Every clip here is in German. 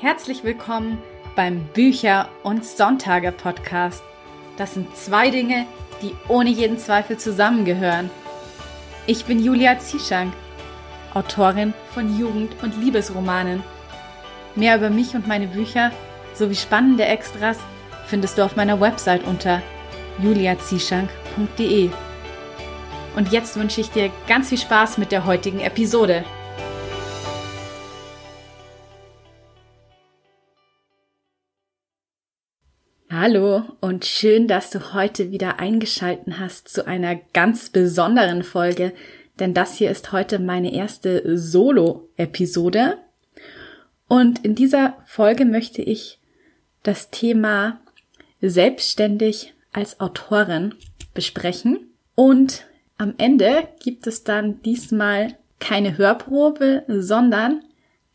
Herzlich willkommen beim Bücher- und Sonntage-Podcast. Das sind zwei Dinge, die ohne jeden Zweifel zusammengehören. Ich bin Julia Zieschank, Autorin von Jugend- und Liebesromanen. Mehr über mich und meine Bücher sowie spannende Extras findest du auf meiner Website unter juliazieschank.de. Und jetzt wünsche ich dir ganz viel Spaß mit der heutigen Episode. Hallo und schön, dass du heute wieder eingeschalten hast zu einer ganz besonderen Folge, denn das hier ist heute meine erste Solo-Episode. Und in dieser Folge möchte ich das Thema selbstständig als Autorin besprechen. Und am Ende gibt es dann diesmal keine Hörprobe, sondern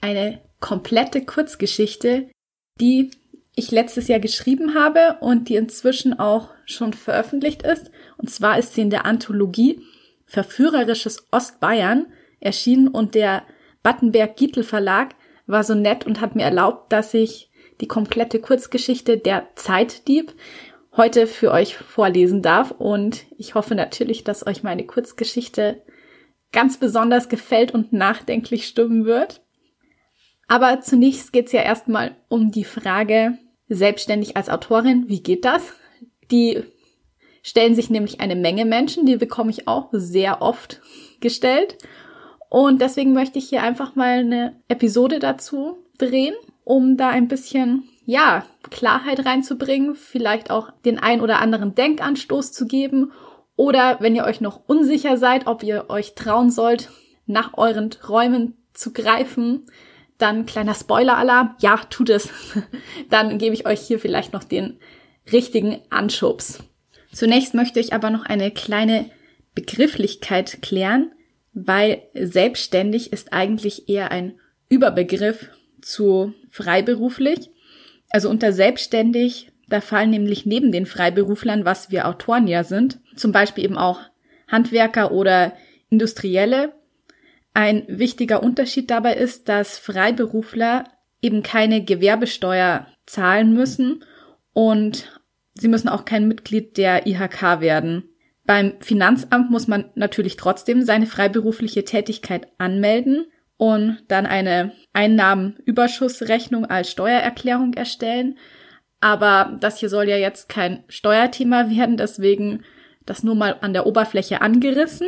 eine komplette Kurzgeschichte, die ich letztes Jahr geschrieben habe und die inzwischen auch schon veröffentlicht ist. Und zwar ist sie in der Anthologie Verführerisches Ostbayern erschienen und der Battenberg-Gietel Verlag war so nett und hat mir erlaubt, dass ich die komplette Kurzgeschichte Der Zeitdieb heute für euch vorlesen darf. Und ich hoffe natürlich, dass euch meine Kurzgeschichte ganz besonders gefällt und nachdenklich stimmen wird. Aber zunächst geht es ja erstmal um die Frage, selbstständig als Autorin, wie geht das? Die stellen sich nämlich eine Menge Menschen, die bekomme ich auch sehr oft gestellt. Und deswegen möchte ich hier einfach mal eine Episode dazu drehen, um da ein bisschen, ja, Klarheit reinzubringen, vielleicht auch den ein oder anderen Denkanstoß zu geben. Oder wenn ihr euch noch unsicher seid, ob ihr euch trauen sollt, nach euren Träumen zu greifen, dann kleiner Spoiler-Alarm. Ja, tut es. dann gebe ich euch hier vielleicht noch den richtigen Anschubs. Zunächst möchte ich aber noch eine kleine Begrifflichkeit klären, weil selbstständig ist eigentlich eher ein Überbegriff zu freiberuflich. Also unter selbstständig, da fallen nämlich neben den Freiberuflern, was wir Autoren ja sind, zum Beispiel eben auch Handwerker oder Industrielle, ein wichtiger Unterschied dabei ist, dass Freiberufler eben keine Gewerbesteuer zahlen müssen und sie müssen auch kein Mitglied der IHK werden. Beim Finanzamt muss man natürlich trotzdem seine freiberufliche Tätigkeit anmelden und dann eine Einnahmenüberschussrechnung als Steuererklärung erstellen. Aber das hier soll ja jetzt kein Steuerthema werden, deswegen das nur mal an der Oberfläche angerissen.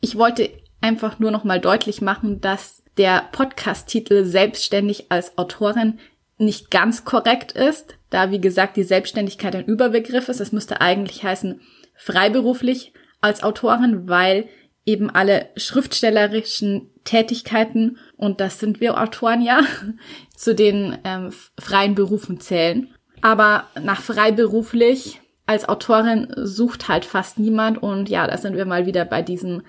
Ich wollte einfach nur noch mal deutlich machen, dass der Podcast-Titel selbstständig als Autorin nicht ganz korrekt ist, da wie gesagt die Selbstständigkeit ein Überbegriff ist. Es müsste eigentlich heißen freiberuflich als Autorin, weil eben alle schriftstellerischen Tätigkeiten, und das sind wir Autoren ja, zu den ähm, freien Berufen zählen. Aber nach freiberuflich als Autorin sucht halt fast niemand und ja, da sind wir mal wieder bei diesem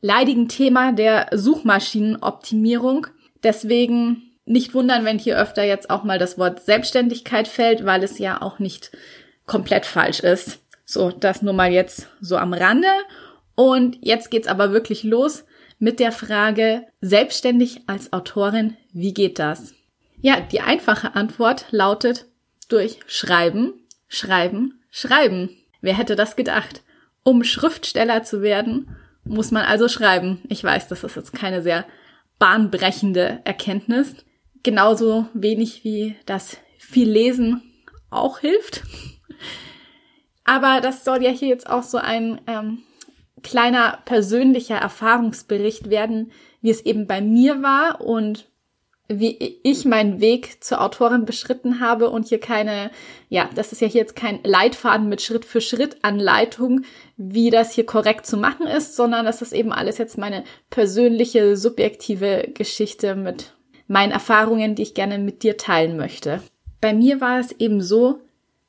leidigen Thema der Suchmaschinenoptimierung. Deswegen nicht wundern, wenn hier öfter jetzt auch mal das Wort Selbstständigkeit fällt, weil es ja auch nicht komplett falsch ist. So, das nur mal jetzt so am Rande. Und jetzt geht's aber wirklich los mit der Frage, selbstständig als Autorin, wie geht das? Ja, die einfache Antwort lautet durch Schreiben, Schreiben, Schreiben. Wer hätte das gedacht? Um Schriftsteller zu werden, muss man also schreiben. Ich weiß, das ist jetzt keine sehr bahnbrechende Erkenntnis. Genauso wenig wie das viel Lesen auch hilft. Aber das soll ja hier jetzt auch so ein ähm, kleiner persönlicher Erfahrungsbericht werden, wie es eben bei mir war und wie ich meinen Weg zur Autorin beschritten habe und hier keine, ja, das ist ja hier jetzt kein Leitfaden mit Schritt für Schritt Anleitung, wie das hier korrekt zu machen ist, sondern das ist eben alles jetzt meine persönliche, subjektive Geschichte mit meinen Erfahrungen, die ich gerne mit dir teilen möchte. Bei mir war es eben so,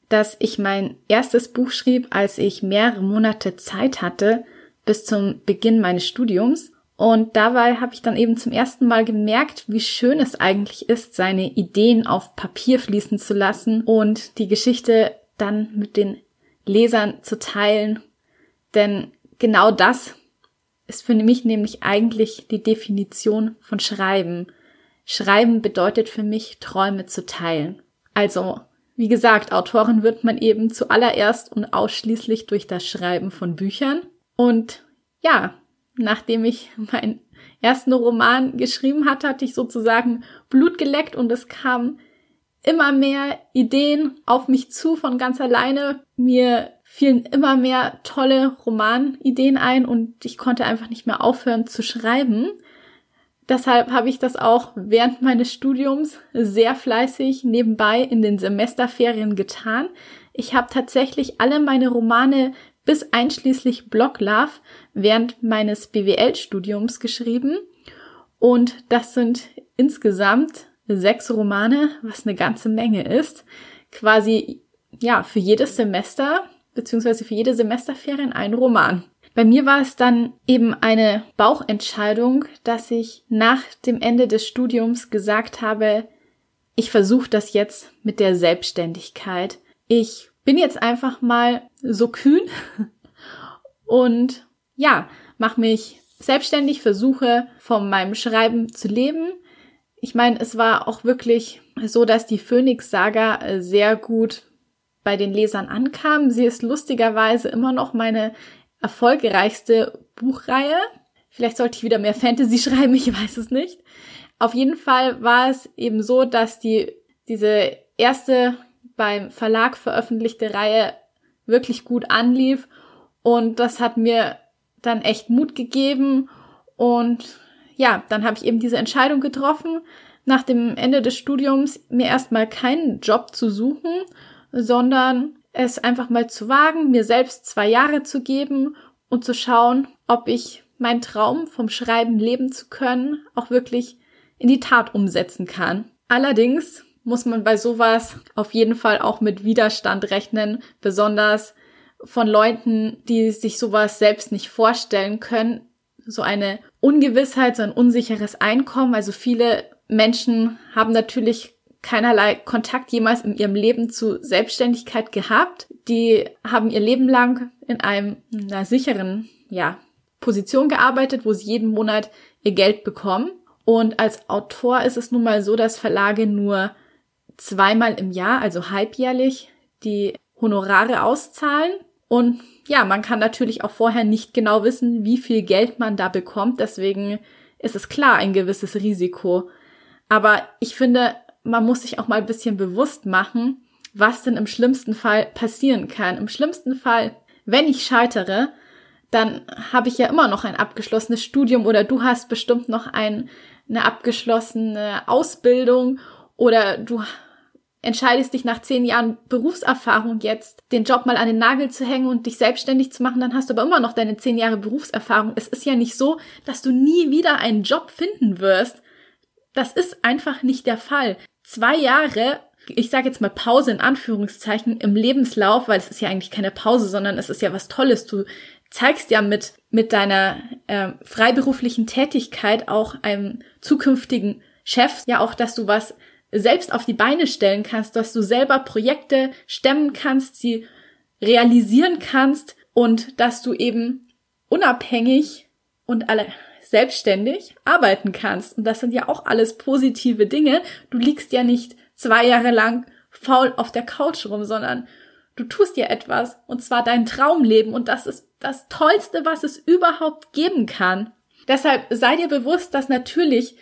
dass ich mein erstes Buch schrieb, als ich mehrere Monate Zeit hatte bis zum Beginn meines Studiums und dabei habe ich dann eben zum ersten Mal gemerkt, wie schön es eigentlich ist, seine Ideen auf Papier fließen zu lassen und die Geschichte dann mit den Lesern zu teilen. Denn genau das ist für mich nämlich eigentlich die Definition von Schreiben. Schreiben bedeutet für mich, Träume zu teilen. Also, wie gesagt, Autorin wird man eben zuallererst und ausschließlich durch das Schreiben von Büchern. Und ja, nachdem ich meinen ersten Roman geschrieben hatte, hatte ich sozusagen Blut geleckt und es kamen immer mehr Ideen auf mich zu von ganz alleine. Mir fielen immer mehr tolle Romanideen ein und ich konnte einfach nicht mehr aufhören zu schreiben. Deshalb habe ich das auch während meines Studiums sehr fleißig nebenbei in den Semesterferien getan. Ich habe tatsächlich alle meine Romane bis einschließlich Block Love während meines BWL-Studiums geschrieben. Und das sind insgesamt sechs Romane, was eine ganze Menge ist. Quasi, ja, für jedes Semester, beziehungsweise für jede Semesterferien ein Roman. Bei mir war es dann eben eine Bauchentscheidung, dass ich nach dem Ende des Studiums gesagt habe, ich versuche das jetzt mit der Selbstständigkeit. Ich bin jetzt einfach mal so kühn und ja, mache mich selbstständig, versuche von meinem Schreiben zu leben. Ich meine, es war auch wirklich so, dass die Phoenix-Saga sehr gut bei den Lesern ankam. Sie ist lustigerweise immer noch meine erfolgreichste Buchreihe. Vielleicht sollte ich wieder mehr Fantasy schreiben, ich weiß es nicht. Auf jeden Fall war es eben so, dass die, diese erste beim Verlag veröffentlichte Reihe wirklich gut anlief und das hat mir dann echt Mut gegeben und ja, dann habe ich eben diese Entscheidung getroffen, nach dem Ende des Studiums mir erstmal keinen Job zu suchen, sondern es einfach mal zu wagen, mir selbst zwei Jahre zu geben und zu schauen, ob ich meinen Traum vom Schreiben leben zu können auch wirklich in die Tat umsetzen kann. Allerdings muss man bei sowas auf jeden Fall auch mit Widerstand rechnen, besonders von Leuten, die sich sowas selbst nicht vorstellen können. So eine Ungewissheit, so ein unsicheres Einkommen. Also viele Menschen haben natürlich keinerlei Kontakt jemals in ihrem Leben zu Selbstständigkeit gehabt. Die haben ihr Leben lang in einem, einer sicheren, ja, Position gearbeitet, wo sie jeden Monat ihr Geld bekommen. Und als Autor ist es nun mal so, dass Verlage nur zweimal im Jahr, also halbjährlich, die Honorare auszahlen. Und ja, man kann natürlich auch vorher nicht genau wissen, wie viel Geld man da bekommt. Deswegen ist es klar ein gewisses Risiko. Aber ich finde, man muss sich auch mal ein bisschen bewusst machen, was denn im schlimmsten Fall passieren kann. Im schlimmsten Fall, wenn ich scheitere, dann habe ich ja immer noch ein abgeschlossenes Studium oder du hast bestimmt noch ein, eine abgeschlossene Ausbildung oder du entscheidest dich nach zehn Jahren Berufserfahrung jetzt, den Job mal an den Nagel zu hängen und dich selbstständig zu machen, dann hast du aber immer noch deine zehn Jahre Berufserfahrung. Es ist ja nicht so, dass du nie wieder einen Job finden wirst. Das ist einfach nicht der Fall. Zwei Jahre, ich sage jetzt mal Pause in Anführungszeichen im Lebenslauf, weil es ist ja eigentlich keine Pause, sondern es ist ja was Tolles. Du zeigst ja mit mit deiner äh, freiberuflichen Tätigkeit auch einem zukünftigen Chef ja auch, dass du was selbst auf die Beine stellen kannst, dass du selber Projekte stemmen kannst, sie realisieren kannst und dass du eben unabhängig und alle selbstständig arbeiten kannst. Und das sind ja auch alles positive Dinge. Du liegst ja nicht zwei Jahre lang faul auf der Couch rum, sondern du tust dir etwas und zwar dein Traumleben und das ist das Tollste, was es überhaupt geben kann. Deshalb sei dir bewusst, dass natürlich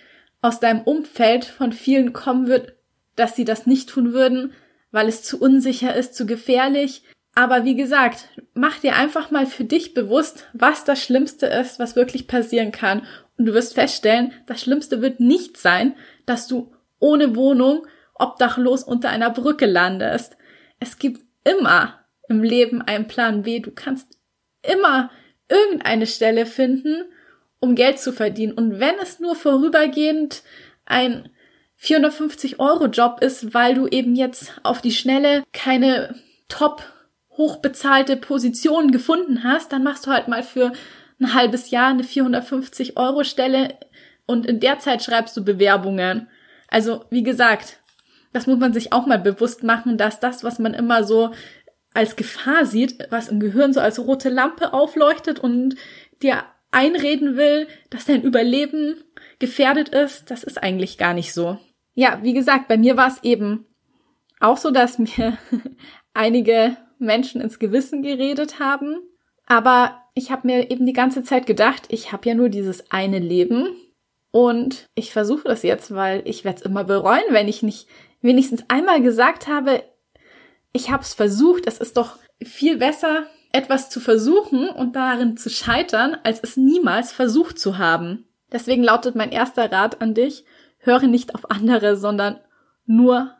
aus deinem Umfeld von vielen kommen wird, dass sie das nicht tun würden, weil es zu unsicher ist, zu gefährlich, aber wie gesagt, mach dir einfach mal für dich bewusst, was das Schlimmste ist, was wirklich passieren kann. Und du wirst feststellen, das Schlimmste wird nicht sein, dass du ohne Wohnung obdachlos unter einer Brücke landest. Es gibt immer im Leben einen Plan B. Du kannst immer irgendeine Stelle finden, um Geld zu verdienen. Und wenn es nur vorübergehend ein 450 Euro Job ist, weil du eben jetzt auf die Schnelle keine Top hochbezahlte Position gefunden hast, dann machst du halt mal für ein halbes Jahr eine 450 Euro Stelle und in der Zeit schreibst du Bewerbungen. Also, wie gesagt, das muss man sich auch mal bewusst machen, dass das, was man immer so als Gefahr sieht, was im Gehirn so als rote Lampe aufleuchtet und dir einreden will, dass dein Überleben gefährdet ist. Das ist eigentlich gar nicht so. Ja, wie gesagt, bei mir war es eben auch so, dass mir einige Menschen ins Gewissen geredet haben. Aber ich habe mir eben die ganze Zeit gedacht, ich habe ja nur dieses eine Leben und ich versuche das jetzt, weil ich werde es immer bereuen, wenn ich nicht wenigstens einmal gesagt habe, ich habe es versucht, es ist doch viel besser, etwas zu versuchen und darin zu scheitern, als es niemals versucht zu haben. Deswegen lautet mein erster Rat an dich, höre nicht auf andere, sondern nur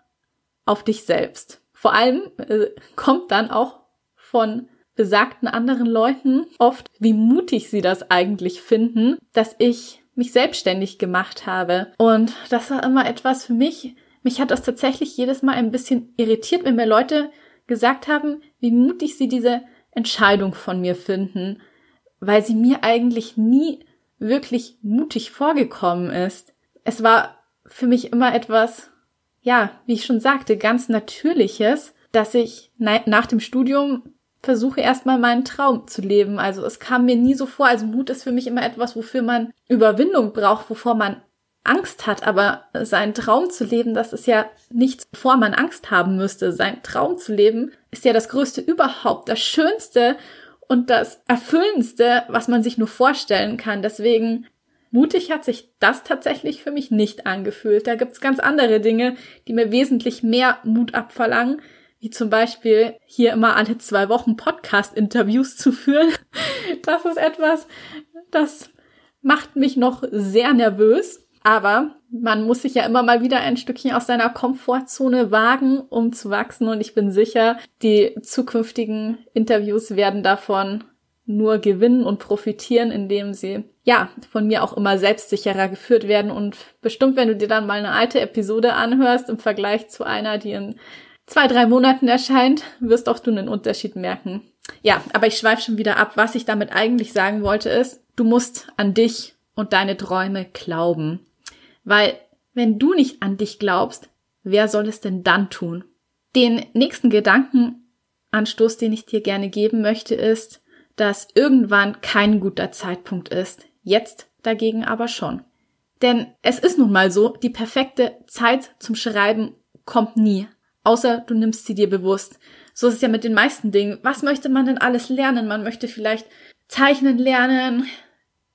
auf dich selbst. Vor allem äh, kommt dann auch von besagten anderen Leuten oft, wie mutig sie das eigentlich finden, dass ich mich selbstständig gemacht habe. Und das war immer etwas für mich. Mich hat das tatsächlich jedes Mal ein bisschen irritiert, wenn mir Leute gesagt haben, wie mutig sie diese Entscheidung von mir finden, weil sie mir eigentlich nie wirklich mutig vorgekommen ist. Es war für mich immer etwas, ja, wie ich schon sagte, ganz Natürliches, dass ich nach dem Studium versuche erstmal meinen Traum zu leben. Also es kam mir nie so vor. Also Mut ist für mich immer etwas, wofür man Überwindung braucht, wovor man Angst hat. Aber seinen Traum zu leben, das ist ja nichts, wovor man Angst haben müsste. Sein Traum zu leben ist ja das Größte überhaupt, das Schönste und das Erfüllendste, was man sich nur vorstellen kann. Deswegen mutig hat sich das tatsächlich für mich nicht angefühlt. Da gibt's ganz andere Dinge, die mir wesentlich mehr Mut abverlangen wie zum Beispiel hier immer alle zwei Wochen Podcast-Interviews zu führen. Das ist etwas, das macht mich noch sehr nervös. Aber man muss sich ja immer mal wieder ein Stückchen aus seiner Komfortzone wagen, um zu wachsen. Und ich bin sicher, die zukünftigen Interviews werden davon nur gewinnen und profitieren, indem sie ja von mir auch immer selbstsicherer geführt werden. Und bestimmt, wenn du dir dann mal eine alte Episode anhörst im Vergleich zu einer, die in zwei, drei Monaten erscheint, wirst auch du einen Unterschied merken. Ja, aber ich schweife schon wieder ab. Was ich damit eigentlich sagen wollte ist, du musst an dich und deine Träume glauben. Weil wenn du nicht an dich glaubst, wer soll es denn dann tun? Den nächsten Gedankenanstoß, den ich dir gerne geben möchte, ist, dass irgendwann kein guter Zeitpunkt ist. Jetzt dagegen aber schon. Denn es ist nun mal so, die perfekte Zeit zum Schreiben kommt nie. Außer du nimmst sie dir bewusst. So ist es ja mit den meisten Dingen. Was möchte man denn alles lernen? Man möchte vielleicht zeichnen lernen,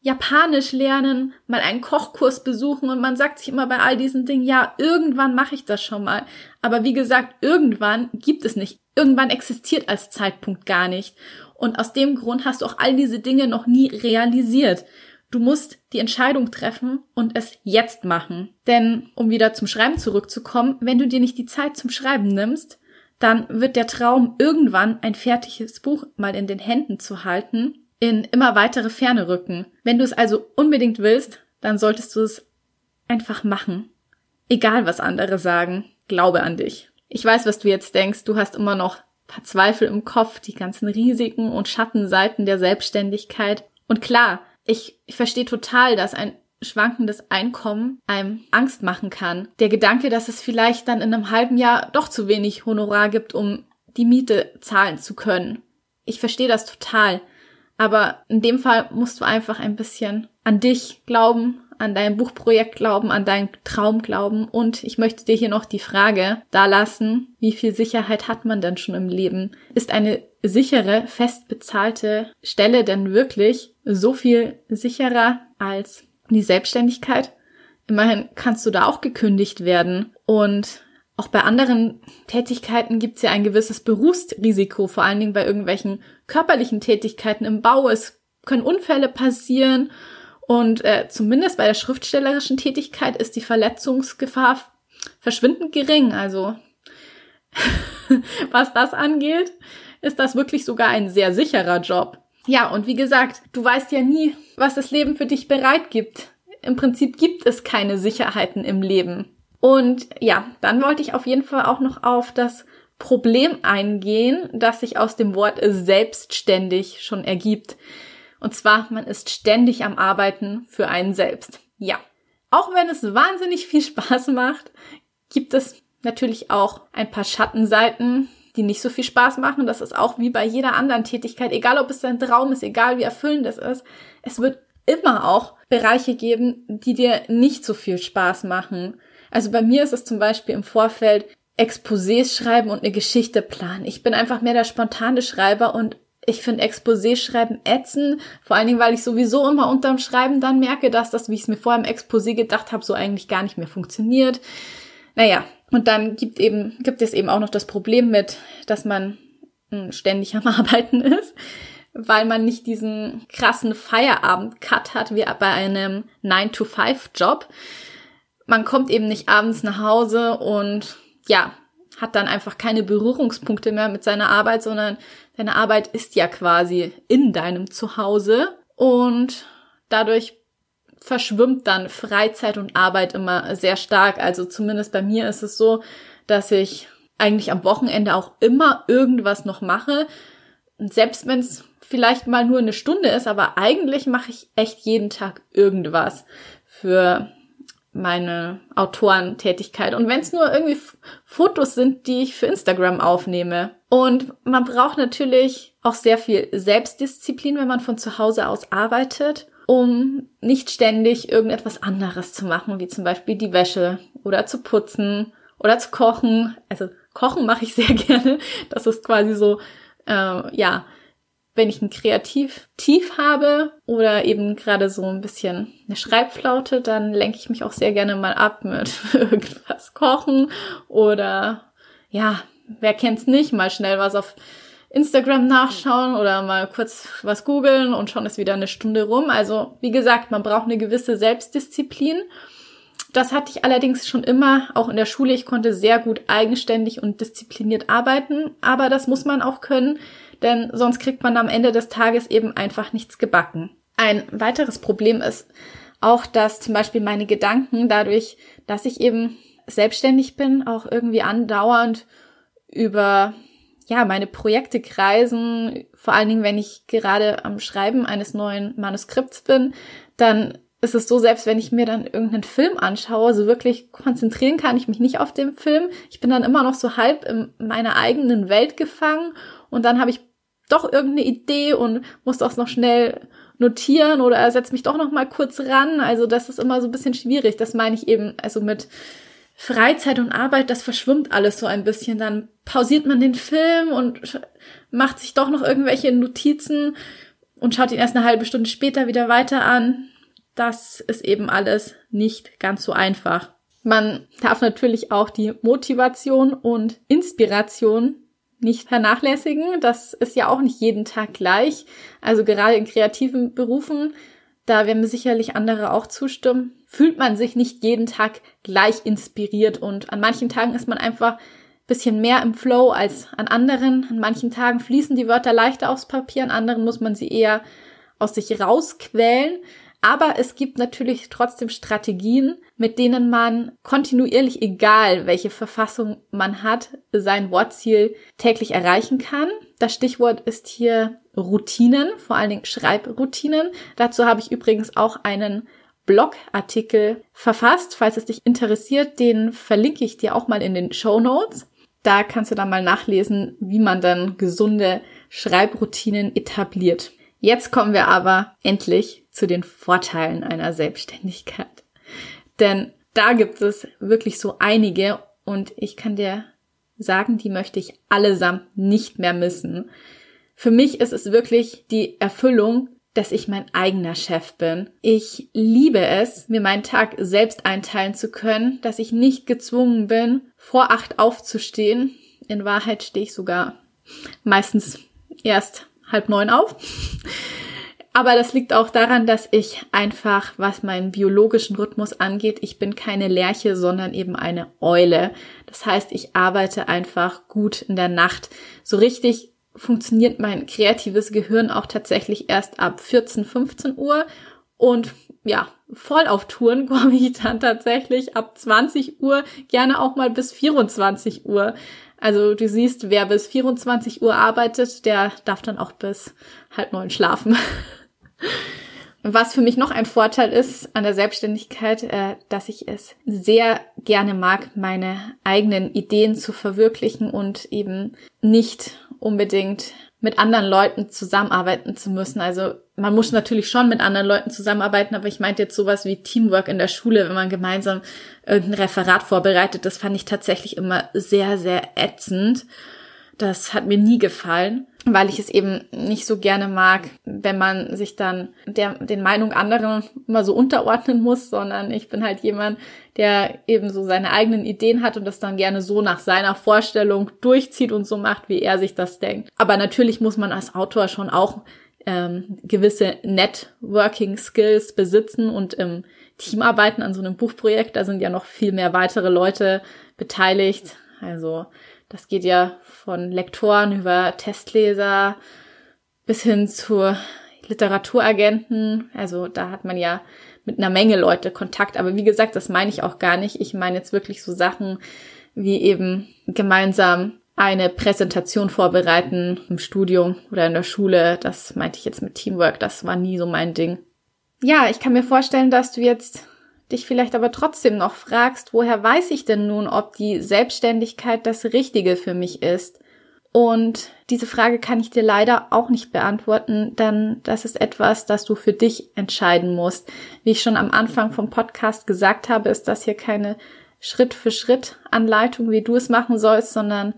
Japanisch lernen, mal einen Kochkurs besuchen und man sagt sich immer bei all diesen Dingen, ja, irgendwann mache ich das schon mal. Aber wie gesagt, irgendwann gibt es nicht. Irgendwann existiert als Zeitpunkt gar nicht. Und aus dem Grund hast du auch all diese Dinge noch nie realisiert. Du musst die Entscheidung treffen und es jetzt machen. Denn, um wieder zum Schreiben zurückzukommen, wenn du dir nicht die Zeit zum Schreiben nimmst, dann wird der Traum irgendwann ein fertiges Buch mal in den Händen zu halten, in immer weitere Ferne rücken. Wenn du es also unbedingt willst, dann solltest du es einfach machen. Egal was andere sagen, glaube an dich. Ich weiß, was du jetzt denkst, du hast immer noch paar Zweifel im Kopf, die ganzen Risiken und Schattenseiten der Selbstständigkeit. Und klar, ich, ich verstehe total, dass ein schwankendes Einkommen einem Angst machen kann. Der Gedanke, dass es vielleicht dann in einem halben Jahr doch zu wenig Honorar gibt, um die Miete zahlen zu können. Ich verstehe das total. Aber in dem Fall musst du einfach ein bisschen an dich glauben, an dein Buchprojekt glauben, an deinen Traum glauben. Und ich möchte dir hier noch die Frage da lassen, wie viel Sicherheit hat man denn schon im Leben? Ist eine sichere, fest bezahlte Stelle denn wirklich so viel sicherer als die Selbstständigkeit? Immerhin kannst du da auch gekündigt werden. Und auch bei anderen Tätigkeiten gibt es ja ein gewisses Berufsrisiko, vor allen Dingen bei irgendwelchen körperlichen Tätigkeiten im Bau. Es können Unfälle passieren und äh, zumindest bei der schriftstellerischen Tätigkeit ist die Verletzungsgefahr verschwindend gering. Also was das angeht, ist das wirklich sogar ein sehr sicherer Job. Ja, und wie gesagt, du weißt ja nie, was das Leben für dich bereit gibt. Im Prinzip gibt es keine Sicherheiten im Leben. Und ja, dann wollte ich auf jeden Fall auch noch auf das Problem eingehen, das sich aus dem Wort selbstständig schon ergibt. Und zwar, man ist ständig am Arbeiten für einen selbst. Ja. Auch wenn es wahnsinnig viel Spaß macht, gibt es natürlich auch ein paar Schattenseiten, die nicht so viel Spaß machen. Das ist auch wie bei jeder anderen Tätigkeit, egal ob es dein Traum ist, egal wie erfüllend es ist. Es wird immer auch Bereiche geben, die dir nicht so viel Spaß machen. Also bei mir ist es zum Beispiel im Vorfeld Exposés schreiben und eine Geschichte planen. Ich bin einfach mehr der spontane Schreiber und ich finde Exposé schreiben ätzend, vor allen Dingen, weil ich sowieso immer unterm Schreiben dann merke, dass das, wie ich es mir vorher im Exposé gedacht habe, so eigentlich gar nicht mehr funktioniert. Naja, und dann gibt eben, gibt es eben auch noch das Problem mit, dass man hm, ständig am Arbeiten ist, weil man nicht diesen krassen Feierabend-Cut hat wie bei einem 9-to-5-Job. Man kommt eben nicht abends nach Hause und ja, hat dann einfach keine Berührungspunkte mehr mit seiner Arbeit, sondern deine Arbeit ist ja quasi in deinem Zuhause und dadurch verschwimmt dann Freizeit und Arbeit immer sehr stark. Also zumindest bei mir ist es so, dass ich eigentlich am Wochenende auch immer irgendwas noch mache. Selbst wenn es vielleicht mal nur eine Stunde ist, aber eigentlich mache ich echt jeden Tag irgendwas für meine Autorentätigkeit. Und wenn es nur irgendwie Fotos sind, die ich für Instagram aufnehme. Und man braucht natürlich auch sehr viel Selbstdisziplin, wenn man von zu Hause aus arbeitet, um nicht ständig irgendetwas anderes zu machen, wie zum Beispiel die Wäsche oder zu putzen oder zu kochen. Also kochen mache ich sehr gerne. Das ist quasi so, äh, ja, wenn ich ein Kreativ-Tief habe oder eben gerade so ein bisschen eine Schreibflaute, dann lenke ich mich auch sehr gerne mal ab mit irgendwas kochen oder ja, wer kennt's nicht, mal schnell was auf Instagram nachschauen oder mal kurz was googeln und schon ist wieder eine Stunde rum. Also, wie gesagt, man braucht eine gewisse Selbstdisziplin. Das hatte ich allerdings schon immer, auch in der Schule. Ich konnte sehr gut eigenständig und diszipliniert arbeiten, aber das muss man auch können, denn sonst kriegt man am Ende des Tages eben einfach nichts gebacken. Ein weiteres Problem ist auch, dass zum Beispiel meine Gedanken dadurch, dass ich eben selbstständig bin, auch irgendwie andauernd über ja, meine Projekte kreisen, vor allen Dingen, wenn ich gerade am Schreiben eines neuen Manuskripts bin, dann ist es so, selbst wenn ich mir dann irgendeinen Film anschaue, so wirklich konzentrieren kann ich mich nicht auf den Film. Ich bin dann immer noch so halb in meiner eigenen Welt gefangen und dann habe ich doch irgendeine Idee und muss das noch schnell notieren oder setze mich doch noch mal kurz ran. Also das ist immer so ein bisschen schwierig. Das meine ich eben, also mit Freizeit und Arbeit, das verschwimmt alles so ein bisschen. Dann pausiert man den Film und macht sich doch noch irgendwelche Notizen und schaut ihn erst eine halbe Stunde später wieder weiter an. Das ist eben alles nicht ganz so einfach. Man darf natürlich auch die Motivation und Inspiration nicht vernachlässigen. Das ist ja auch nicht jeden Tag gleich. Also gerade in kreativen Berufen, da werden mir sicherlich andere auch zustimmen, fühlt man sich nicht jeden Tag gleich inspiriert und an manchen Tagen ist man einfach bisschen mehr im Flow als an anderen. An manchen Tagen fließen die Wörter leichter aufs Papier, an anderen muss man sie eher aus sich rausquälen. Aber es gibt natürlich trotzdem Strategien, mit denen man kontinuierlich, egal welche Verfassung man hat, sein Wortziel täglich erreichen kann. Das Stichwort ist hier Routinen, vor allen Dingen Schreibroutinen. Dazu habe ich übrigens auch einen Blogartikel verfasst. Falls es dich interessiert, den verlinke ich dir auch mal in den Show Notes. Da kannst du dann mal nachlesen, wie man dann gesunde Schreibroutinen etabliert. Jetzt kommen wir aber endlich zu den Vorteilen einer Selbstständigkeit. Denn da gibt es wirklich so einige und ich kann dir sagen, die möchte ich allesamt nicht mehr missen. Für mich ist es wirklich die Erfüllung, dass ich mein eigener Chef bin. Ich liebe es, mir meinen Tag selbst einteilen zu können, dass ich nicht gezwungen bin, vor acht aufzustehen. In Wahrheit stehe ich sogar meistens erst halb neun auf. Aber das liegt auch daran, dass ich einfach, was meinen biologischen Rhythmus angeht, ich bin keine Lerche, sondern eben eine Eule. Das heißt, ich arbeite einfach gut in der Nacht. So richtig funktioniert mein kreatives Gehirn auch tatsächlich erst ab 14, 15 Uhr. Und ja, voll auf Touren komme ich dann tatsächlich ab 20 Uhr, gerne auch mal bis 24 Uhr. Also du siehst, wer bis 24 Uhr arbeitet, der darf dann auch bis halb neun schlafen. Was für mich noch ein Vorteil ist an der Selbstständigkeit, äh, dass ich es sehr gerne mag, meine eigenen Ideen zu verwirklichen und eben nicht unbedingt mit anderen Leuten zusammenarbeiten zu müssen. Also man muss natürlich schon mit anderen Leuten zusammenarbeiten, aber ich meinte jetzt sowas wie Teamwork in der Schule, wenn man gemeinsam irgendein Referat vorbereitet, das fand ich tatsächlich immer sehr, sehr ätzend. Das hat mir nie gefallen, weil ich es eben nicht so gerne mag, wenn man sich dann der, den Meinung anderen immer so unterordnen muss, sondern ich bin halt jemand, der eben so seine eigenen Ideen hat und das dann gerne so nach seiner Vorstellung durchzieht und so macht, wie er sich das denkt. Aber natürlich muss man als Autor schon auch ähm, gewisse Networking Skills besitzen und im Team arbeiten an so einem Buchprojekt. Da sind ja noch viel mehr weitere Leute beteiligt. Also das geht ja von Lektoren über Testleser bis hin zu Literaturagenten. Also da hat man ja mit einer Menge Leute Kontakt. Aber wie gesagt, das meine ich auch gar nicht. Ich meine jetzt wirklich so Sachen wie eben gemeinsam eine Präsentation vorbereiten im Studium oder in der Schule. Das meinte ich jetzt mit Teamwork. Das war nie so mein Ding. Ja, ich kann mir vorstellen, dass du jetzt dich vielleicht aber trotzdem noch fragst, woher weiß ich denn nun, ob die Selbstständigkeit das Richtige für mich ist? Und diese Frage kann ich dir leider auch nicht beantworten, denn das ist etwas, das du für dich entscheiden musst. Wie ich schon am Anfang vom Podcast gesagt habe, ist das hier keine Schritt für Schritt Anleitung, wie du es machen sollst, sondern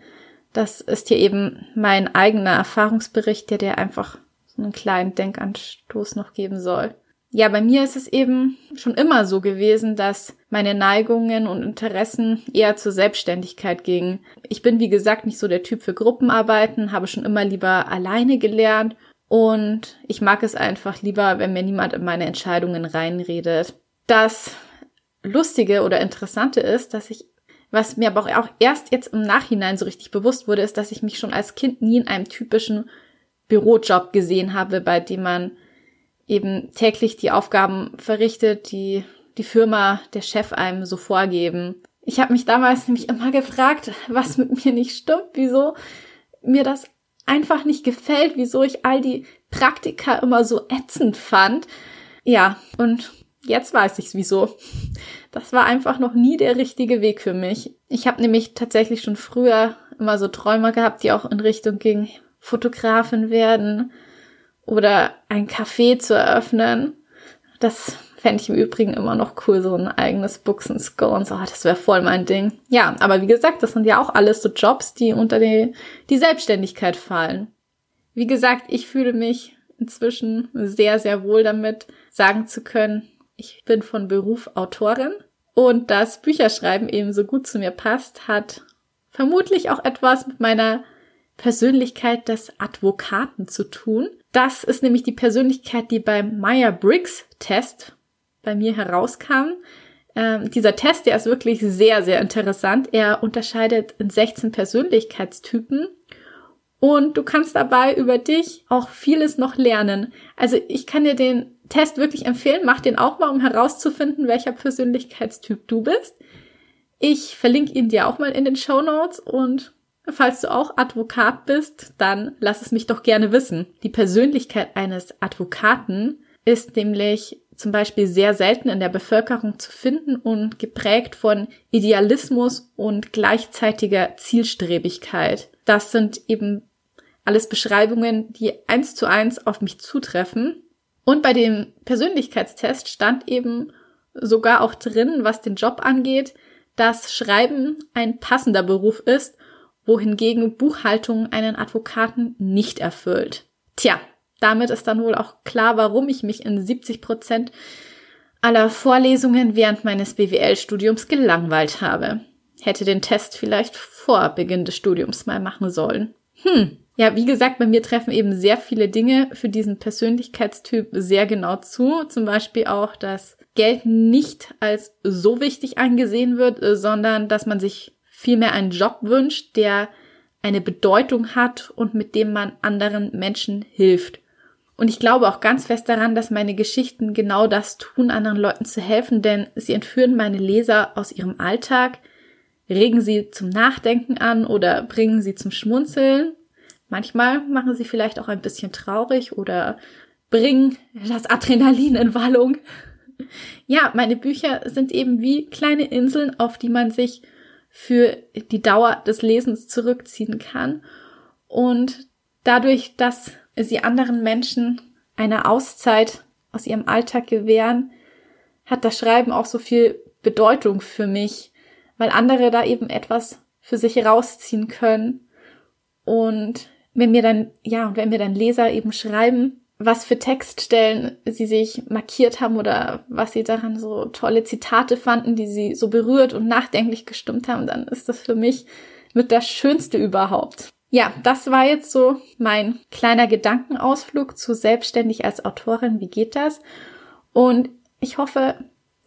das ist hier eben mein eigener Erfahrungsbericht, der dir einfach so einen kleinen Denkanstoß noch geben soll. Ja, bei mir ist es eben schon immer so gewesen, dass meine Neigungen und Interessen eher zur Selbstständigkeit gingen. Ich bin, wie gesagt, nicht so der Typ für Gruppenarbeiten, habe schon immer lieber alleine gelernt und ich mag es einfach lieber, wenn mir niemand in meine Entscheidungen reinredet. Das Lustige oder Interessante ist, dass ich, was mir aber auch erst jetzt im Nachhinein so richtig bewusst wurde, ist, dass ich mich schon als Kind nie in einem typischen Bürojob gesehen habe, bei dem man eben täglich die Aufgaben verrichtet, die die Firma, der Chef einem so vorgeben. Ich habe mich damals nämlich immer gefragt, was mit mir nicht stimmt, wieso mir das einfach nicht gefällt, wieso ich all die Praktika immer so ätzend fand. Ja, und jetzt weiß ich's wieso. Das war einfach noch nie der richtige Weg für mich. Ich habe nämlich tatsächlich schon früher immer so Träume gehabt, die auch in Richtung ging Fotografin werden oder ein Café zu eröffnen. Das fände ich im Übrigen immer noch cool, so ein eigenes Books and Scones. Oh, das wäre voll mein Ding. Ja, aber wie gesagt, das sind ja auch alles so Jobs, die unter die, die Selbstständigkeit fallen. Wie gesagt, ich fühle mich inzwischen sehr, sehr wohl damit, sagen zu können, ich bin von Beruf Autorin und dass Bücherschreiben eben so gut zu mir passt, hat vermutlich auch etwas mit meiner Persönlichkeit des Advokaten zu tun. Das ist nämlich die Persönlichkeit, die beim Meyer-Briggs-Test bei mir herauskam. Ähm, dieser Test, der ist wirklich sehr, sehr interessant. Er unterscheidet in 16 Persönlichkeitstypen und du kannst dabei über dich auch vieles noch lernen. Also ich kann dir den Test wirklich empfehlen. Mach den auch mal, um herauszufinden, welcher Persönlichkeitstyp du bist. Ich verlinke ihn dir auch mal in den Show Notes und Falls du auch Advokat bist, dann lass es mich doch gerne wissen. Die Persönlichkeit eines Advokaten ist nämlich zum Beispiel sehr selten in der Bevölkerung zu finden und geprägt von Idealismus und gleichzeitiger Zielstrebigkeit. Das sind eben alles Beschreibungen, die eins zu eins auf mich zutreffen. Und bei dem Persönlichkeitstest stand eben sogar auch drin, was den Job angeht, dass Schreiben ein passender Beruf ist wohingegen Buchhaltung einen Advokaten nicht erfüllt. Tja, damit ist dann wohl auch klar, warum ich mich in 70 Prozent aller Vorlesungen während meines BWL-Studiums gelangweilt habe. Hätte den Test vielleicht vor Beginn des Studiums mal machen sollen. Hm. Ja, wie gesagt, bei mir treffen eben sehr viele Dinge für diesen Persönlichkeitstyp sehr genau zu. Zum Beispiel auch, dass Geld nicht als so wichtig angesehen wird, sondern dass man sich vielmehr einen Job wünscht, der eine Bedeutung hat und mit dem man anderen Menschen hilft. Und ich glaube auch ganz fest daran, dass meine Geschichten genau das tun, anderen Leuten zu helfen, denn sie entführen meine Leser aus ihrem Alltag, regen sie zum Nachdenken an oder bringen sie zum Schmunzeln. Manchmal machen sie vielleicht auch ein bisschen traurig oder bringen das Adrenalin in Wallung. Ja, meine Bücher sind eben wie kleine Inseln, auf die man sich für die Dauer des Lesens zurückziehen kann. Und dadurch, dass sie anderen Menschen eine Auszeit aus ihrem Alltag gewähren, hat das Schreiben auch so viel Bedeutung für mich, weil andere da eben etwas für sich rausziehen können. Und wenn mir dann, ja, und wenn mir dann Leser eben schreiben, was für Textstellen sie sich markiert haben oder was sie daran so tolle Zitate fanden, die sie so berührt und nachdenklich gestimmt haben, dann ist das für mich mit das Schönste überhaupt. Ja, das war jetzt so mein kleiner Gedankenausflug zu selbstständig als Autorin. Wie geht das? Und ich hoffe,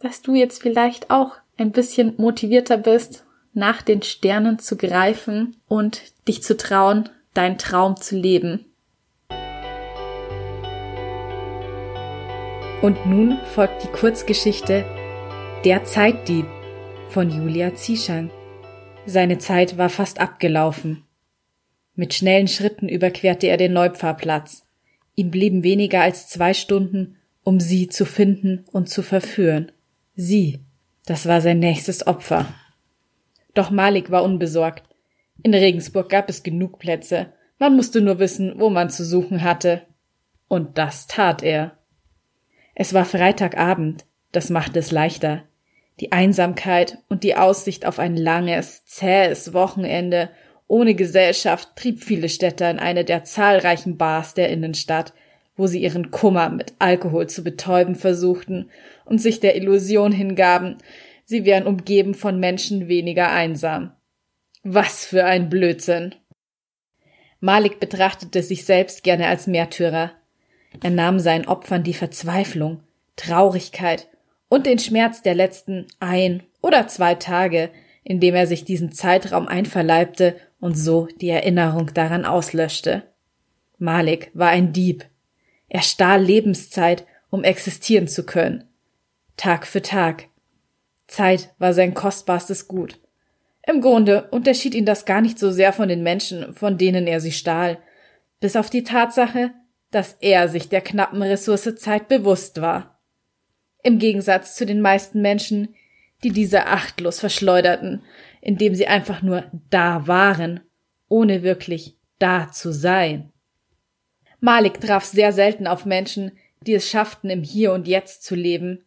dass du jetzt vielleicht auch ein bisschen motivierter bist, nach den Sternen zu greifen und dich zu trauen, deinen Traum zu leben. Und nun folgt die Kurzgeschichte Der Zeitdieb von Julia Zieschang. Seine Zeit war fast abgelaufen. Mit schnellen Schritten überquerte er den Neupfarrplatz. Ihm blieben weniger als zwei Stunden, um sie zu finden und zu verführen. Sie, das war sein nächstes Opfer. Doch Malik war unbesorgt. In Regensburg gab es genug Plätze. Man musste nur wissen, wo man zu suchen hatte. Und das tat er. Es war Freitagabend, das machte es leichter. Die Einsamkeit und die Aussicht auf ein langes, zähes Wochenende ohne Gesellschaft trieb viele Städter in eine der zahlreichen Bars der Innenstadt, wo sie ihren Kummer mit Alkohol zu betäuben versuchten und sich der Illusion hingaben, sie wären umgeben von Menschen weniger einsam. Was für ein Blödsinn. Malik betrachtete sich selbst gerne als Märtyrer. Er nahm seinen Opfern die Verzweiflung, Traurigkeit und den Schmerz der letzten ein oder zwei Tage, indem er sich diesen Zeitraum einverleibte und so die Erinnerung daran auslöschte. Malik war ein Dieb. Er stahl Lebenszeit, um existieren zu können. Tag für Tag. Zeit war sein kostbarstes Gut. Im Grunde unterschied ihn das gar nicht so sehr von den Menschen, von denen er sie stahl, bis auf die Tatsache, dass er sich der knappen Ressource Zeit bewusst war. Im Gegensatz zu den meisten Menschen, die diese achtlos verschleuderten, indem sie einfach nur da waren, ohne wirklich da zu sein. Malik traf sehr selten auf Menschen, die es schafften, im Hier und Jetzt zu leben.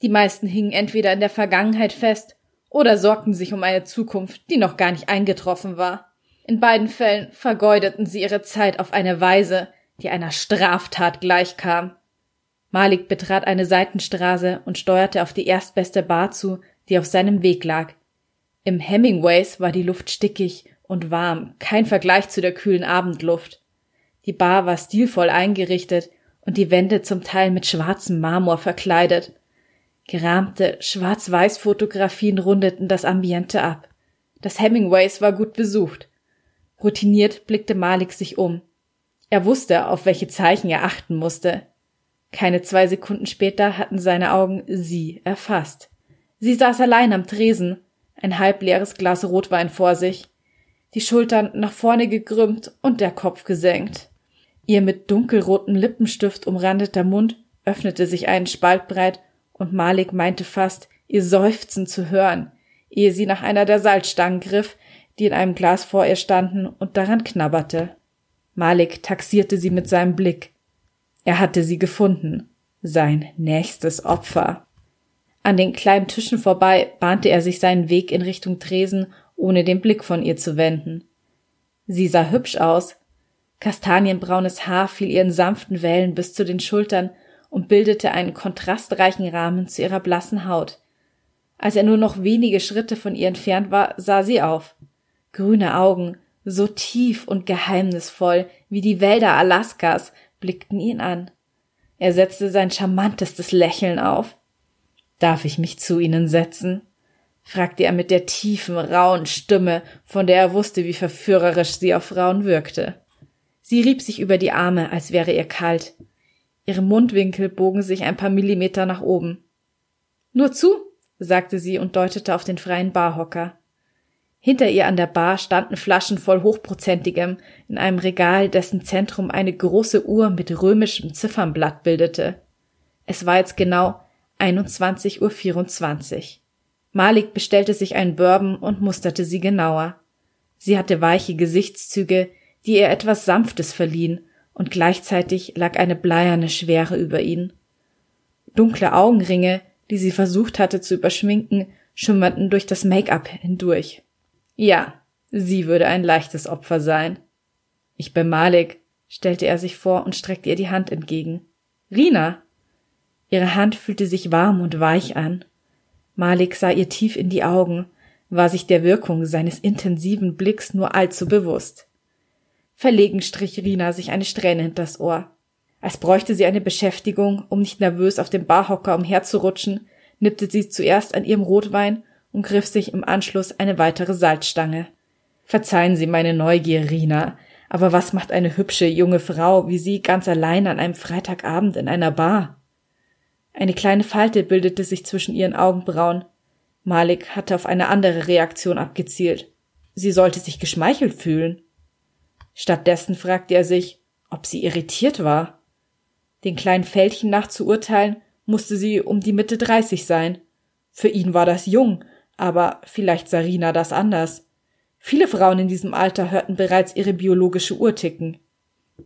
Die meisten hingen entweder in der Vergangenheit fest oder sorgten sich um eine Zukunft, die noch gar nicht eingetroffen war. In beiden Fällen vergeudeten sie ihre Zeit auf eine Weise, die einer Straftat gleichkam. Malik betrat eine Seitenstraße und steuerte auf die erstbeste Bar zu, die auf seinem Weg lag. Im Hemingways war die Luft stickig und warm, kein Vergleich zu der kühlen Abendluft. Die Bar war stilvoll eingerichtet und die Wände zum Teil mit schwarzem Marmor verkleidet. Gerahmte Schwarz-Weiß-Fotografien rundeten das Ambiente ab. Das Hemingways war gut besucht. Routiniert blickte Malik sich um. Er wusste, auf welche Zeichen er achten musste. Keine zwei Sekunden später hatten seine Augen sie erfasst. Sie saß allein am Tresen, ein halbleeres Glas Rotwein vor sich, die Schultern nach vorne gekrümmt und der Kopf gesenkt. Ihr mit dunkelrotem Lippenstift umrandeter Mund öffnete sich einen Spalt breit und Malik meinte fast, ihr Seufzen zu hören, ehe sie nach einer der Salzstangen griff, die in einem Glas vor ihr standen und daran knabberte. Malik taxierte sie mit seinem Blick. Er hatte sie gefunden. Sein nächstes Opfer. An den kleinen Tischen vorbei bahnte er sich seinen Weg in Richtung Tresen, ohne den Blick von ihr zu wenden. Sie sah hübsch aus. Kastanienbraunes Haar fiel ihren sanften Wellen bis zu den Schultern und bildete einen kontrastreichen Rahmen zu ihrer blassen Haut. Als er nur noch wenige Schritte von ihr entfernt war, sah sie auf. Grüne Augen, so tief und geheimnisvoll wie die Wälder Alaskas, blickten ihn an. Er setzte sein charmantestes Lächeln auf. Darf ich mich zu Ihnen setzen? fragte er mit der tiefen, rauen Stimme, von der er wusste, wie verführerisch sie auf Frauen wirkte. Sie rieb sich über die Arme, als wäre ihr kalt. Ihre Mundwinkel bogen sich ein paar Millimeter nach oben. Nur zu, sagte sie und deutete auf den freien Barhocker. Hinter ihr an der Bar standen Flaschen voll hochprozentigem in einem Regal, dessen Zentrum eine große Uhr mit römischem Ziffernblatt bildete. Es war jetzt genau 21.24 Uhr. Malik bestellte sich einen Bourbon und musterte sie genauer. Sie hatte weiche Gesichtszüge, die ihr etwas Sanftes verliehen und gleichzeitig lag eine bleierne Schwere über ihnen. Dunkle Augenringe, die sie versucht hatte zu überschminken, schimmerten durch das Make-up hindurch. Ja, sie würde ein leichtes Opfer sein. Ich bin Malik, stellte er sich vor und streckte ihr die Hand entgegen. Rina! Ihre Hand fühlte sich warm und weich an. Malik sah ihr tief in die Augen, war sich der Wirkung seines intensiven Blicks nur allzu bewusst. Verlegen strich Rina sich eine Strähne hinters Ohr. Als bräuchte sie eine Beschäftigung, um nicht nervös auf dem Barhocker umherzurutschen, nippte sie zuerst an ihrem Rotwein und griff sich im Anschluss eine weitere Salzstange. Verzeihen Sie meine Neugier, Rina, aber was macht eine hübsche junge Frau wie Sie ganz allein an einem Freitagabend in einer Bar? Eine kleine Falte bildete sich zwischen ihren Augenbrauen. Malik hatte auf eine andere Reaktion abgezielt. Sie sollte sich geschmeichelt fühlen. Stattdessen fragte er sich, ob sie irritiert war. Den kleinen Fältchen nach zu urteilen, musste sie um die Mitte dreißig sein. Für ihn war das jung, aber vielleicht Sarina das anders. Viele Frauen in diesem Alter hörten bereits ihre biologische Uhr ticken.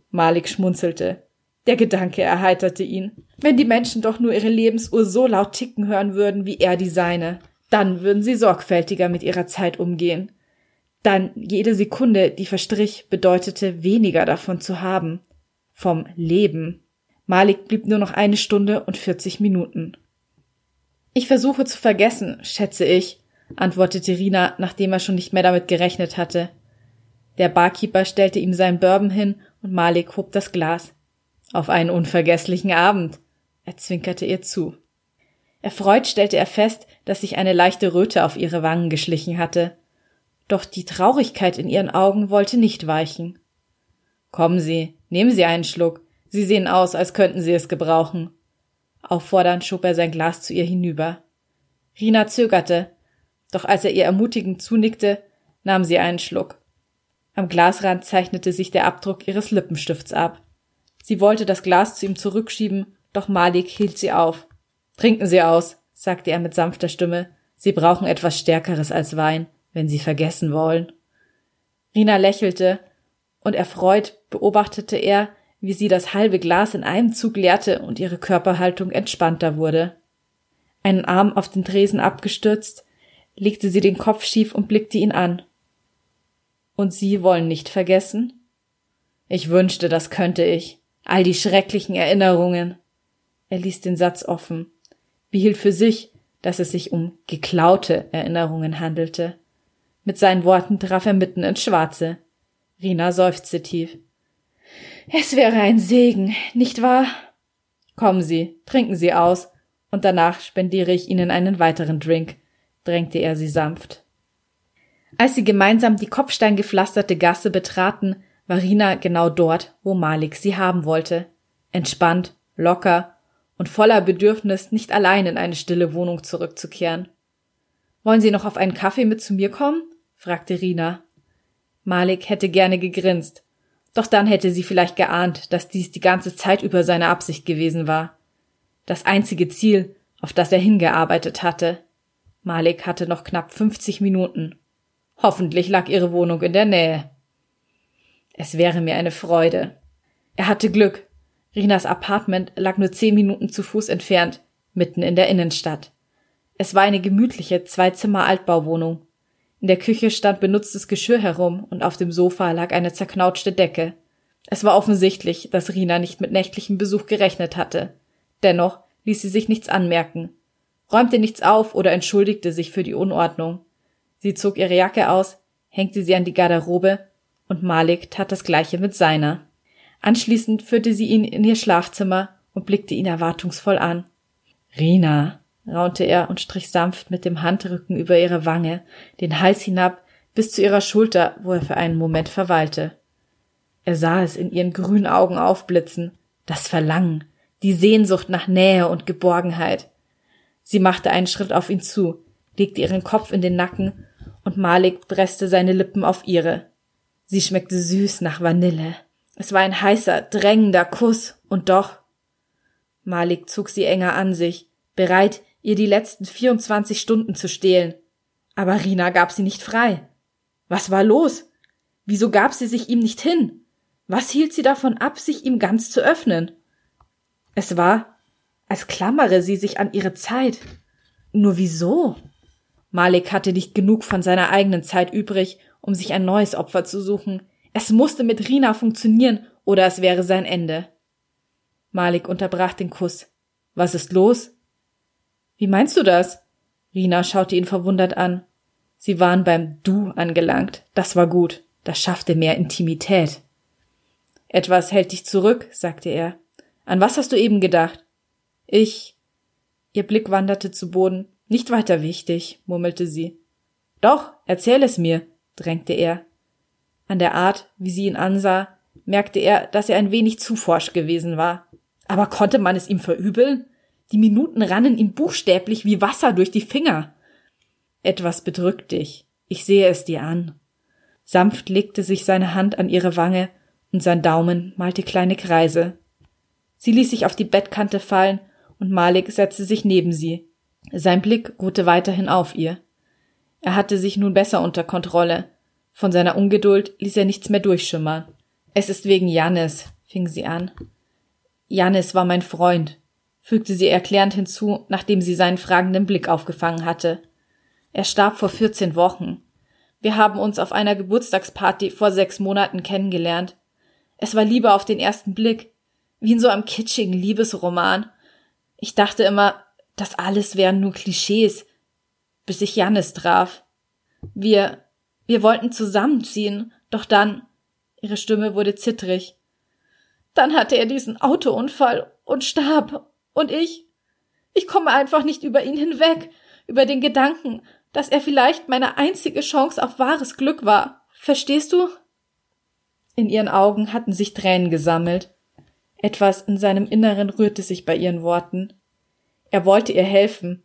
Malik schmunzelte. Der Gedanke erheiterte ihn. Wenn die Menschen doch nur ihre Lebensuhr so laut ticken hören würden wie er die seine, dann würden sie sorgfältiger mit ihrer Zeit umgehen. Dann jede Sekunde, die verstrich, bedeutete weniger davon zu haben. Vom Leben. Malik blieb nur noch eine Stunde und vierzig Minuten. Ich versuche zu vergessen, schätze ich, antwortete Rina, nachdem er schon nicht mehr damit gerechnet hatte. Der Barkeeper stellte ihm seinen Bourbon hin und Malik hob das Glas. Auf einen unvergesslichen Abend. Er zwinkerte ihr zu. Erfreut stellte er fest, dass sich eine leichte Röte auf ihre Wangen geschlichen hatte doch die Traurigkeit in ihren Augen wollte nicht weichen. Kommen Sie, nehmen Sie einen Schluck. Sie sehen aus, als könnten Sie es gebrauchen. Auffordernd schob er sein Glas zu ihr hinüber. Rina zögerte, doch als er ihr ermutigend zunickte, nahm sie einen Schluck. Am Glasrand zeichnete sich der Abdruck ihres Lippenstifts ab. Sie wollte das Glas zu ihm zurückschieben, doch Malik hielt sie auf. Trinken Sie aus, sagte er mit sanfter Stimme. Sie brauchen etwas Stärkeres als Wein wenn sie vergessen wollen. Rina lächelte, und erfreut beobachtete er, wie sie das halbe Glas in einem Zug leerte und ihre Körperhaltung entspannter wurde. Einen Arm auf den Tresen abgestürzt, legte sie den Kopf schief und blickte ihn an. Und Sie wollen nicht vergessen? Ich wünschte, das könnte ich. All die schrecklichen Erinnerungen. Er ließ den Satz offen, behielt für sich, dass es sich um geklaute Erinnerungen handelte. Mit seinen Worten traf er mitten ins Schwarze. Rina seufzte tief. Es wäre ein Segen, nicht wahr? Kommen Sie, trinken Sie aus, und danach spendiere ich Ihnen einen weiteren Drink, drängte er sie sanft. Als sie gemeinsam die kopfsteingepflasterte Gasse betraten, war Rina genau dort, wo Malik sie haben wollte. Entspannt, locker und voller Bedürfnis, nicht allein in eine stille Wohnung zurückzukehren. Wollen Sie noch auf einen Kaffee mit zu mir kommen? fragte Rina. Malik hätte gerne gegrinst, doch dann hätte sie vielleicht geahnt, dass dies die ganze Zeit über seine Absicht gewesen war. Das einzige Ziel, auf das er hingearbeitet hatte. Malik hatte noch knapp 50 Minuten. Hoffentlich lag ihre Wohnung in der Nähe. Es wäre mir eine Freude. Er hatte Glück. Rinas Apartment lag nur zehn Minuten zu Fuß entfernt, mitten in der Innenstadt. Es war eine gemütliche Zwei-Zimmer-Altbauwohnung. In der Küche stand benutztes Geschirr herum und auf dem Sofa lag eine zerknautschte Decke. Es war offensichtlich, dass Rina nicht mit nächtlichem Besuch gerechnet hatte. Dennoch ließ sie sich nichts anmerken, räumte nichts auf oder entschuldigte sich für die Unordnung. Sie zog ihre Jacke aus, hängte sie an die Garderobe und Malik tat das gleiche mit seiner. Anschließend führte sie ihn in ihr Schlafzimmer und blickte ihn erwartungsvoll an. Rina, raunte er und strich sanft mit dem Handrücken über ihre Wange, den Hals hinab bis zu ihrer Schulter, wo er für einen Moment verweilte. Er sah es in ihren grünen Augen aufblitzen, das Verlangen, die Sehnsucht nach Nähe und Geborgenheit. Sie machte einen Schritt auf ihn zu, legte ihren Kopf in den Nacken und Malik presste seine Lippen auf ihre. Sie schmeckte süß nach Vanille. Es war ein heißer, drängender Kuss, und doch. Malik zog sie enger an sich, bereit, ihr die letzten 24 Stunden zu stehlen. Aber Rina gab sie nicht frei. Was war los? Wieso gab sie sich ihm nicht hin? Was hielt sie davon ab, sich ihm ganz zu öffnen? Es war, als klammere sie sich an ihre Zeit. Nur wieso? Malik hatte nicht genug von seiner eigenen Zeit übrig, um sich ein neues Opfer zu suchen. Es musste mit Rina funktionieren, oder es wäre sein Ende. Malik unterbrach den Kuss. Was ist los? Wie meinst du das? Rina schaute ihn verwundert an. Sie waren beim Du angelangt. Das war gut. Das schaffte mehr Intimität. Etwas hält dich zurück, sagte er. An was hast du eben gedacht? Ich. Ihr Blick wanderte zu Boden. Nicht weiter wichtig, murmelte sie. Doch, erzähl es mir, drängte er. An der Art, wie sie ihn ansah, merkte er, dass er ein wenig zu forsch gewesen war. Aber konnte man es ihm verübeln? Die Minuten rannen ihm buchstäblich wie Wasser durch die Finger. Etwas bedrückt dich. Ich sehe es dir an. Sanft legte sich seine Hand an ihre Wange und sein Daumen malte kleine Kreise. Sie ließ sich auf die Bettkante fallen und Malik setzte sich neben sie. Sein Blick ruhte weiterhin auf ihr. Er hatte sich nun besser unter Kontrolle. Von seiner Ungeduld ließ er nichts mehr durchschimmern. Es ist wegen Jannis, fing sie an. Jannis war mein Freund, fügte sie erklärend hinzu, nachdem sie seinen fragenden Blick aufgefangen hatte. Er starb vor 14 Wochen. Wir haben uns auf einer Geburtstagsparty vor sechs Monaten kennengelernt. Es war Liebe auf den ersten Blick, wie in so einem kitschigen Liebesroman. Ich dachte immer, das alles wären nur Klischees, bis ich Jannis traf. Wir, wir wollten zusammenziehen, doch dann, ihre Stimme wurde zittrig. Dann hatte er diesen Autounfall und starb. Und ich, ich komme einfach nicht über ihn hinweg, über den Gedanken, dass er vielleicht meine einzige Chance auf wahres Glück war. Verstehst du? In ihren Augen hatten sich Tränen gesammelt. Etwas in seinem Inneren rührte sich bei ihren Worten. Er wollte ihr helfen,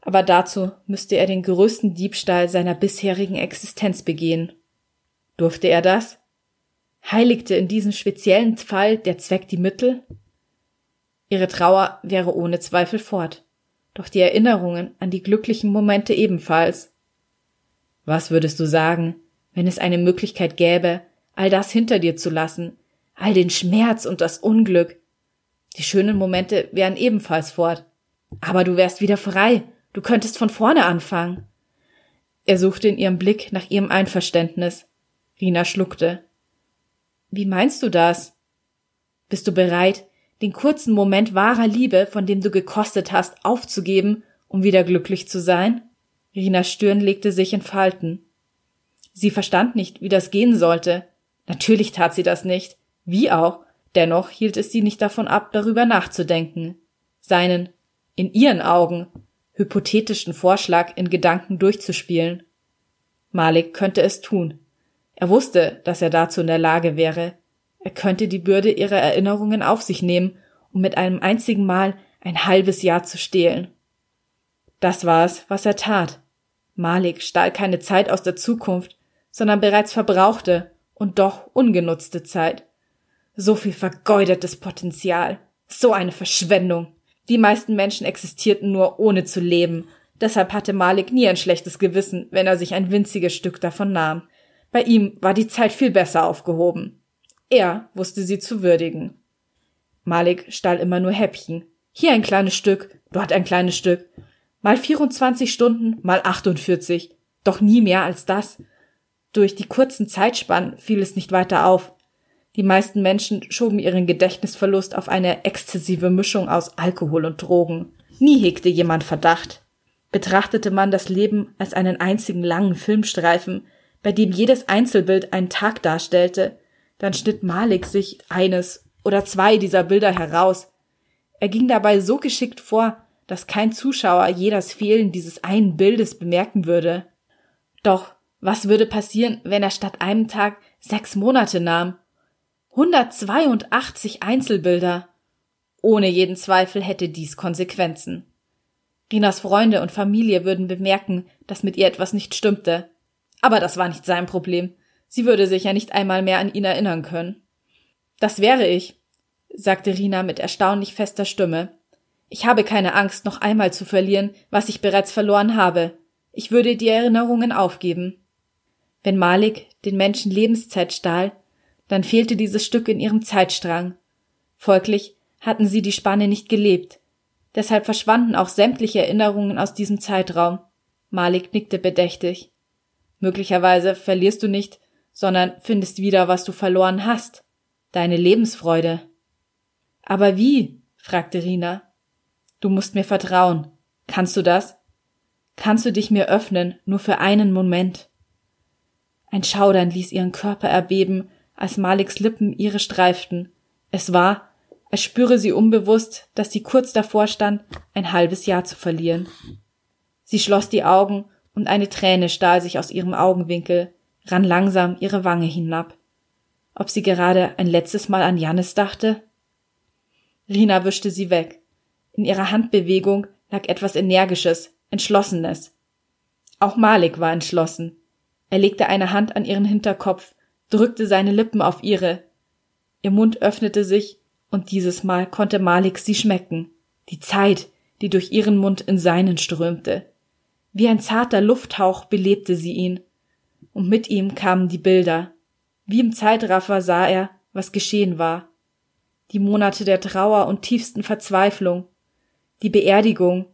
aber dazu müsste er den größten Diebstahl seiner bisherigen Existenz begehen. Durfte er das? Heiligte in diesem speziellen Fall der Zweck die Mittel? Ihre Trauer wäre ohne Zweifel fort, doch die Erinnerungen an die glücklichen Momente ebenfalls. Was würdest du sagen, wenn es eine Möglichkeit gäbe, all das hinter dir zu lassen, all den Schmerz und das Unglück? Die schönen Momente wären ebenfalls fort, aber du wärst wieder frei, du könntest von vorne anfangen. Er suchte in ihrem Blick nach ihrem Einverständnis. Rina schluckte. Wie meinst du das? Bist du bereit, den kurzen Moment wahrer Liebe, von dem du gekostet hast, aufzugeben, um wieder glücklich zu sein? Rinas Stirn legte sich in Falten. Sie verstand nicht, wie das gehen sollte. Natürlich tat sie das nicht. Wie auch. Dennoch hielt es sie nicht davon ab, darüber nachzudenken. Seinen in ihren Augen hypothetischen Vorschlag in Gedanken durchzuspielen. Malik könnte es tun. Er wusste, dass er dazu in der Lage wäre. Er könnte die Bürde ihrer Erinnerungen auf sich nehmen, um mit einem einzigen Mal ein halbes Jahr zu stehlen. Das war es, was er tat. Malik stahl keine Zeit aus der Zukunft, sondern bereits verbrauchte und doch ungenutzte Zeit. So viel vergeudetes Potenzial. So eine Verschwendung. Die meisten Menschen existierten nur ohne zu leben. Deshalb hatte Malik nie ein schlechtes Gewissen, wenn er sich ein winziges Stück davon nahm. Bei ihm war die Zeit viel besser aufgehoben. Er wusste sie zu würdigen. Malik stahl immer nur Häppchen. Hier ein kleines Stück, dort ein kleines Stück. Mal 24 Stunden, mal 48. Doch nie mehr als das. Durch die kurzen Zeitspannen fiel es nicht weiter auf. Die meisten Menschen schoben ihren Gedächtnisverlust auf eine exzessive Mischung aus Alkohol und Drogen. Nie hegte jemand Verdacht. Betrachtete man das Leben als einen einzigen langen Filmstreifen, bei dem jedes Einzelbild einen Tag darstellte, dann schnitt Malik sich eines oder zwei dieser Bilder heraus. Er ging dabei so geschickt vor, dass kein Zuschauer je das Fehlen dieses einen Bildes bemerken würde. Doch was würde passieren, wenn er statt einem Tag sechs Monate nahm 182 Einzelbilder. Ohne jeden Zweifel hätte dies Konsequenzen. Rinas Freunde und Familie würden bemerken, dass mit ihr etwas nicht stimmte. Aber das war nicht sein Problem. Sie würde sich ja nicht einmal mehr an ihn erinnern können. Das wäre ich, sagte Rina mit erstaunlich fester Stimme. Ich habe keine Angst, noch einmal zu verlieren, was ich bereits verloren habe. Ich würde die Erinnerungen aufgeben. Wenn Malik den Menschen Lebenszeit stahl, dann fehlte dieses Stück in ihrem Zeitstrang. Folglich hatten sie die Spanne nicht gelebt. Deshalb verschwanden auch sämtliche Erinnerungen aus diesem Zeitraum. Malik nickte bedächtig. Möglicherweise verlierst du nicht, sondern findest wieder, was du verloren hast. Deine Lebensfreude. Aber wie? fragte Rina. Du musst mir vertrauen. Kannst du das? Kannst du dich mir öffnen, nur für einen Moment? Ein Schaudern ließ ihren Körper erbeben, als Maliks Lippen ihre streiften. Es war, als spüre sie unbewusst, dass sie kurz davor stand, ein halbes Jahr zu verlieren. Sie schloss die Augen und eine Träne stahl sich aus ihrem Augenwinkel, rann langsam ihre Wange hinab. Ob sie gerade ein letztes Mal an Jannis dachte? Rina wischte sie weg. In ihrer Handbewegung lag etwas Energisches, Entschlossenes. Auch Malik war entschlossen. Er legte eine Hand an ihren Hinterkopf, drückte seine Lippen auf ihre. Ihr Mund öffnete sich, und dieses Mal konnte Malik sie schmecken. Die Zeit, die durch ihren Mund in seinen strömte. Wie ein zarter Lufthauch belebte sie ihn. Und mit ihm kamen die Bilder. Wie im Zeitraffer sah er, was geschehen war. Die Monate der Trauer und tiefsten Verzweiflung. Die Beerdigung,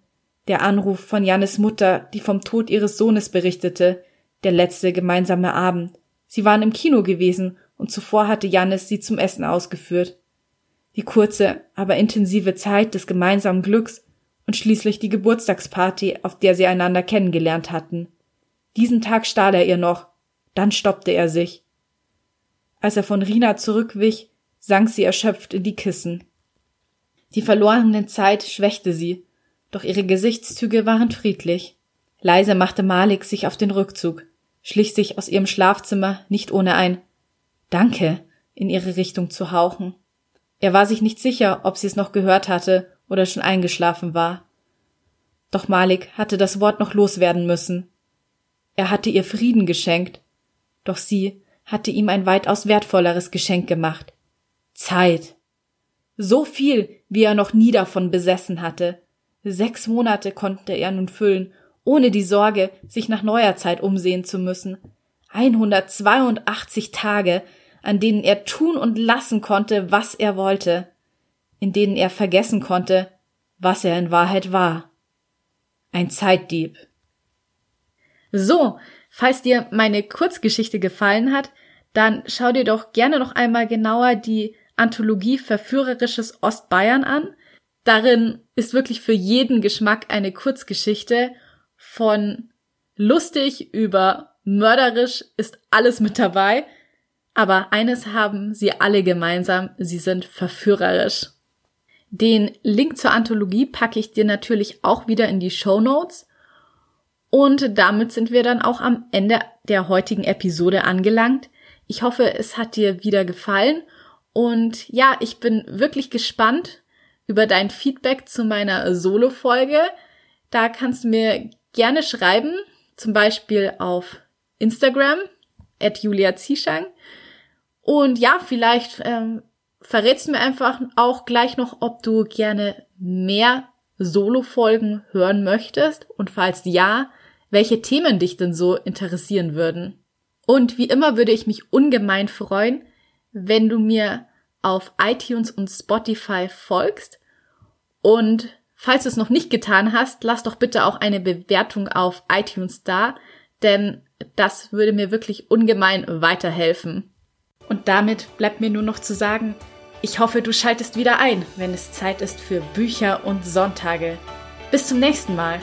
der Anruf von Jannes Mutter, die vom Tod ihres Sohnes berichtete, der letzte gemeinsame Abend. Sie waren im Kino gewesen und zuvor hatte Jannis sie zum Essen ausgeführt. Die kurze, aber intensive Zeit des gemeinsamen Glücks und schließlich die Geburtstagsparty, auf der sie einander kennengelernt hatten. Diesen Tag stahl er ihr noch, dann stoppte er sich. Als er von Rina zurückwich, sank sie erschöpft in die Kissen. Die verlorene Zeit schwächte sie, doch ihre Gesichtszüge waren friedlich. Leise machte Malik sich auf den Rückzug, schlich sich aus ihrem Schlafzimmer nicht ohne ein Danke in ihre Richtung zu hauchen. Er war sich nicht sicher, ob sie es noch gehört hatte oder schon eingeschlafen war. Doch Malik hatte das Wort noch loswerden müssen. Er hatte ihr Frieden geschenkt, doch sie hatte ihm ein weitaus wertvolleres Geschenk gemacht. Zeit. So viel, wie er noch nie davon besessen hatte. Sechs Monate konnte er nun füllen, ohne die Sorge, sich nach neuer Zeit umsehen zu müssen. 182 Tage, an denen er tun und lassen konnte, was er wollte, in denen er vergessen konnte, was er in Wahrheit war. Ein Zeitdieb. So, falls dir meine Kurzgeschichte gefallen hat, dann schau dir doch gerne noch einmal genauer die Anthologie Verführerisches Ostbayern an. Darin ist wirklich für jeden Geschmack eine Kurzgeschichte von lustig über mörderisch ist alles mit dabei. Aber eines haben sie alle gemeinsam, sie sind verführerisch. Den Link zur Anthologie packe ich dir natürlich auch wieder in die Show Notes. Und damit sind wir dann auch am Ende der heutigen Episode angelangt. Ich hoffe, es hat dir wieder gefallen. Und ja, ich bin wirklich gespannt über dein Feedback zu meiner Solo-Folge. Da kannst du mir gerne schreiben, zum Beispiel auf Instagram, at Julia Zieschang. Und ja, vielleicht ähm, verrätst du mir einfach auch gleich noch, ob du gerne mehr Solo-Folgen hören möchtest und falls ja, welche Themen dich denn so interessieren würden. Und wie immer würde ich mich ungemein freuen, wenn du mir auf iTunes und Spotify folgst. Und falls du es noch nicht getan hast, lass doch bitte auch eine Bewertung auf iTunes da, denn das würde mir wirklich ungemein weiterhelfen. Und damit bleibt mir nur noch zu sagen, ich hoffe, du schaltest wieder ein, wenn es Zeit ist für Bücher und Sonntage. Bis zum nächsten Mal.